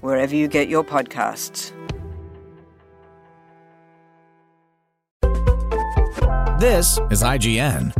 wherever you get your podcasts. This is IGN.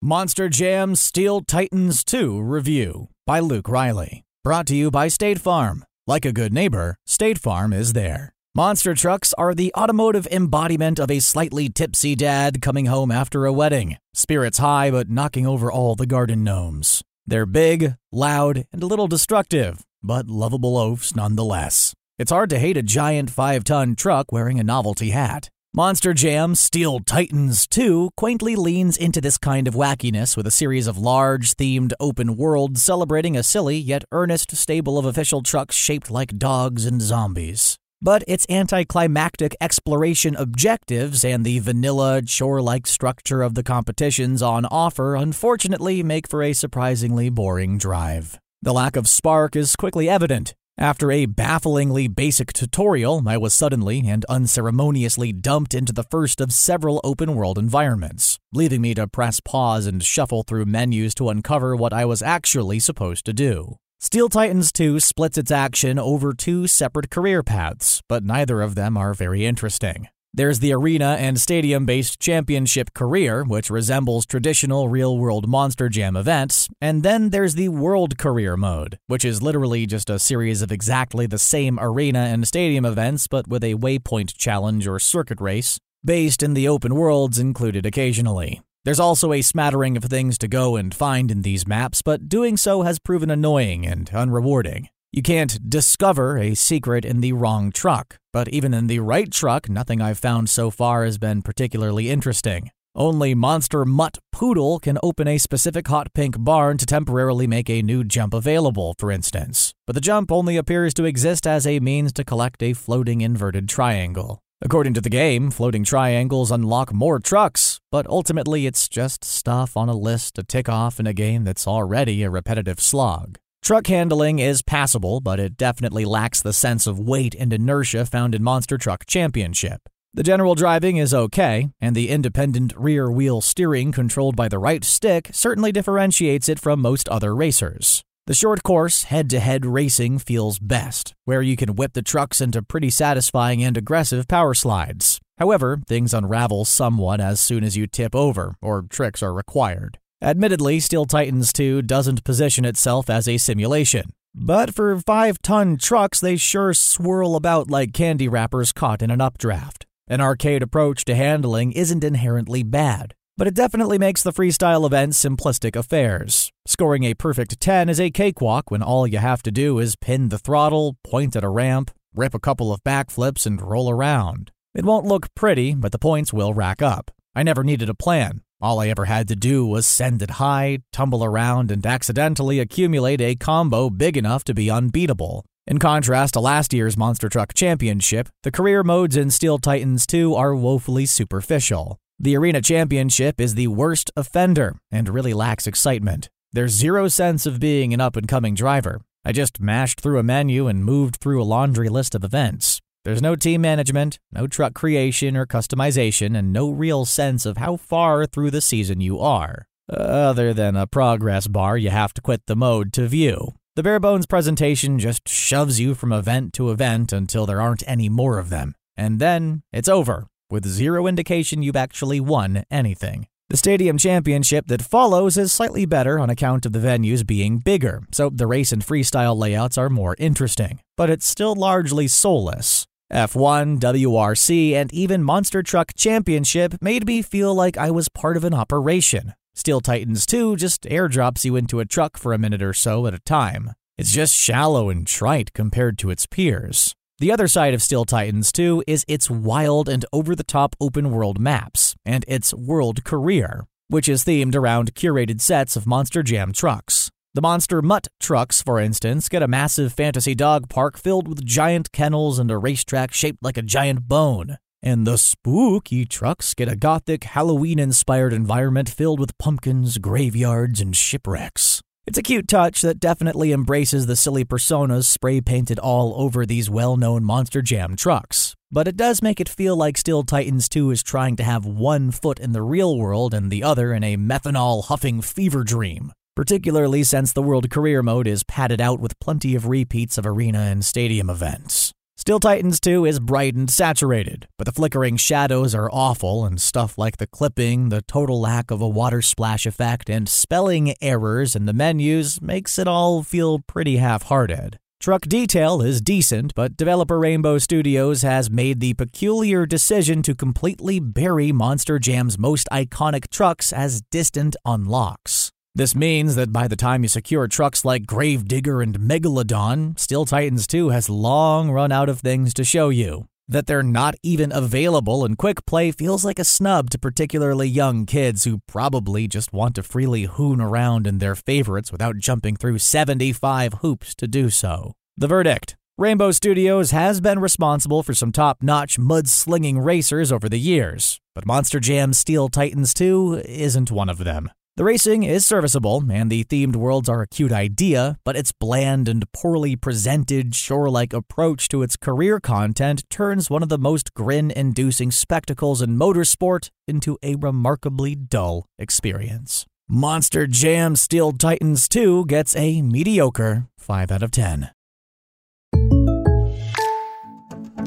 Monster Jam Steel Titans 2 review by Luke Riley. Brought to you by State Farm. Like a good neighbor, State Farm is there. Monster trucks are the automotive embodiment of a slightly tipsy dad coming home after a wedding. Spirits high, but knocking over all the garden gnomes. They're big, loud, and a little destructive, but lovable oafs nonetheless. It's hard to hate a giant five ton truck wearing a novelty hat. Monster Jam Steel Titans 2 quaintly leans into this kind of wackiness with a series of large, themed open worlds celebrating a silly yet earnest stable of official trucks shaped like dogs and zombies. But its anticlimactic exploration objectives and the vanilla, chore like structure of the competitions on offer unfortunately make for a surprisingly boring drive. The lack of spark is quickly evident, after a bafflingly basic tutorial, I was suddenly and unceremoniously dumped into the first of several open world environments, leaving me to press pause and shuffle through menus to uncover what I was actually supposed to do. Steel Titans 2 splits its action over two separate career paths, but neither of them are very interesting. There's the arena and stadium based championship career, which resembles traditional real world Monster Jam events, and then there's the world career mode, which is literally just a series of exactly the same arena and stadium events but with a waypoint challenge or circuit race, based in the open worlds included occasionally. There's also a smattering of things to go and find in these maps, but doing so has proven annoying and unrewarding. You can't discover a secret in the wrong truck, but even in the right truck, nothing I've found so far has been particularly interesting. Only Monster Mutt Poodle can open a specific hot pink barn to temporarily make a new jump available, for instance. But the jump only appears to exist as a means to collect a floating inverted triangle. According to the game, floating triangles unlock more trucks, but ultimately it's just stuff on a list to tick off in a game that's already a repetitive slog. Truck handling is passable, but it definitely lacks the sense of weight and inertia found in Monster Truck Championship. The general driving is okay, and the independent rear wheel steering controlled by the right stick certainly differentiates it from most other racers. The short course, head to head racing feels best, where you can whip the trucks into pretty satisfying and aggressive power slides. However, things unravel somewhat as soon as you tip over, or tricks are required. Admittedly, Steel Titans 2 doesn't position itself as a simulation. But for 5 ton trucks, they sure swirl about like candy wrappers caught in an updraft. An arcade approach to handling isn't inherently bad, but it definitely makes the freestyle events simplistic affairs. Scoring a perfect 10 is a cakewalk when all you have to do is pin the throttle, point at a ramp, rip a couple of backflips, and roll around. It won't look pretty, but the points will rack up. I never needed a plan. All I ever had to do was send it high, tumble around, and accidentally accumulate a combo big enough to be unbeatable. In contrast to last year's Monster Truck Championship, the career modes in Steel Titans 2 are woefully superficial. The Arena Championship is the worst offender and really lacks excitement. There's zero sense of being an up and coming driver. I just mashed through a menu and moved through a laundry list of events. There's no team management, no truck creation or customization, and no real sense of how far through the season you are. Other than a progress bar you have to quit the mode to view. The bare bones presentation just shoves you from event to event until there aren't any more of them. And then it's over, with zero indication you've actually won anything. The Stadium Championship that follows is slightly better on account of the venues being bigger, so the race and freestyle layouts are more interesting, but it's still largely soulless. F1, WRC, and even Monster Truck Championship made me feel like I was part of an operation. Steel Titans 2 just airdrops you into a truck for a minute or so at a time. It's just shallow and trite compared to its peers. The other side of Steel Titans 2 is its wild and over the top open world maps, and its world career, which is themed around curated sets of Monster Jam trucks. The Monster Mutt trucks, for instance, get a massive fantasy dog park filled with giant kennels and a racetrack shaped like a giant bone. And the spooky trucks get a gothic Halloween inspired environment filled with pumpkins, graveyards, and shipwrecks. It's a cute touch that definitely embraces the silly personas spray painted all over these well known Monster Jam trucks. But it does make it feel like Steel Titans 2 is trying to have one foot in the real world and the other in a methanol huffing fever dream, particularly since the World Career Mode is padded out with plenty of repeats of arena and stadium events. Steel Titans 2 is bright and saturated, but the flickering shadows are awful, and stuff like the clipping, the total lack of a water splash effect, and spelling errors in the menus makes it all feel pretty half hearted. Truck detail is decent, but developer Rainbow Studios has made the peculiar decision to completely bury Monster Jam's most iconic trucks as distant unlocks. This means that by the time you secure trucks like Gravedigger and Megalodon, Steel Titans 2 has long run out of things to show you. That they're not even available in quick play feels like a snub to particularly young kids who probably just want to freely hoon around in their favorites without jumping through 75 hoops to do so. The verdict Rainbow Studios has been responsible for some top notch mud-slinging racers over the years, but Monster Jam Steel Titans 2 isn't one of them. The racing is serviceable, and the themed worlds are a cute idea, but its bland and poorly presented, shore like approach to its career content turns one of the most grin inducing spectacles in motorsport into a remarkably dull experience. Monster Jam Steel Titans 2 gets a mediocre 5 out of 10.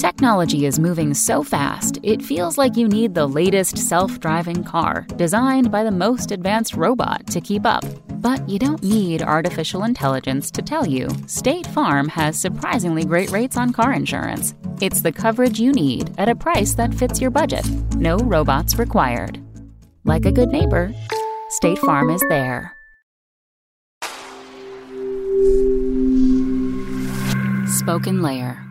Technology is moving so fast, it feels like you need the latest self driving car designed by the most advanced robot to keep up. But you don't need artificial intelligence to tell you State Farm has surprisingly great rates on car insurance. It's the coverage you need at a price that fits your budget. No robots required. Like a good neighbor, State Farm is there. Spoken Layer.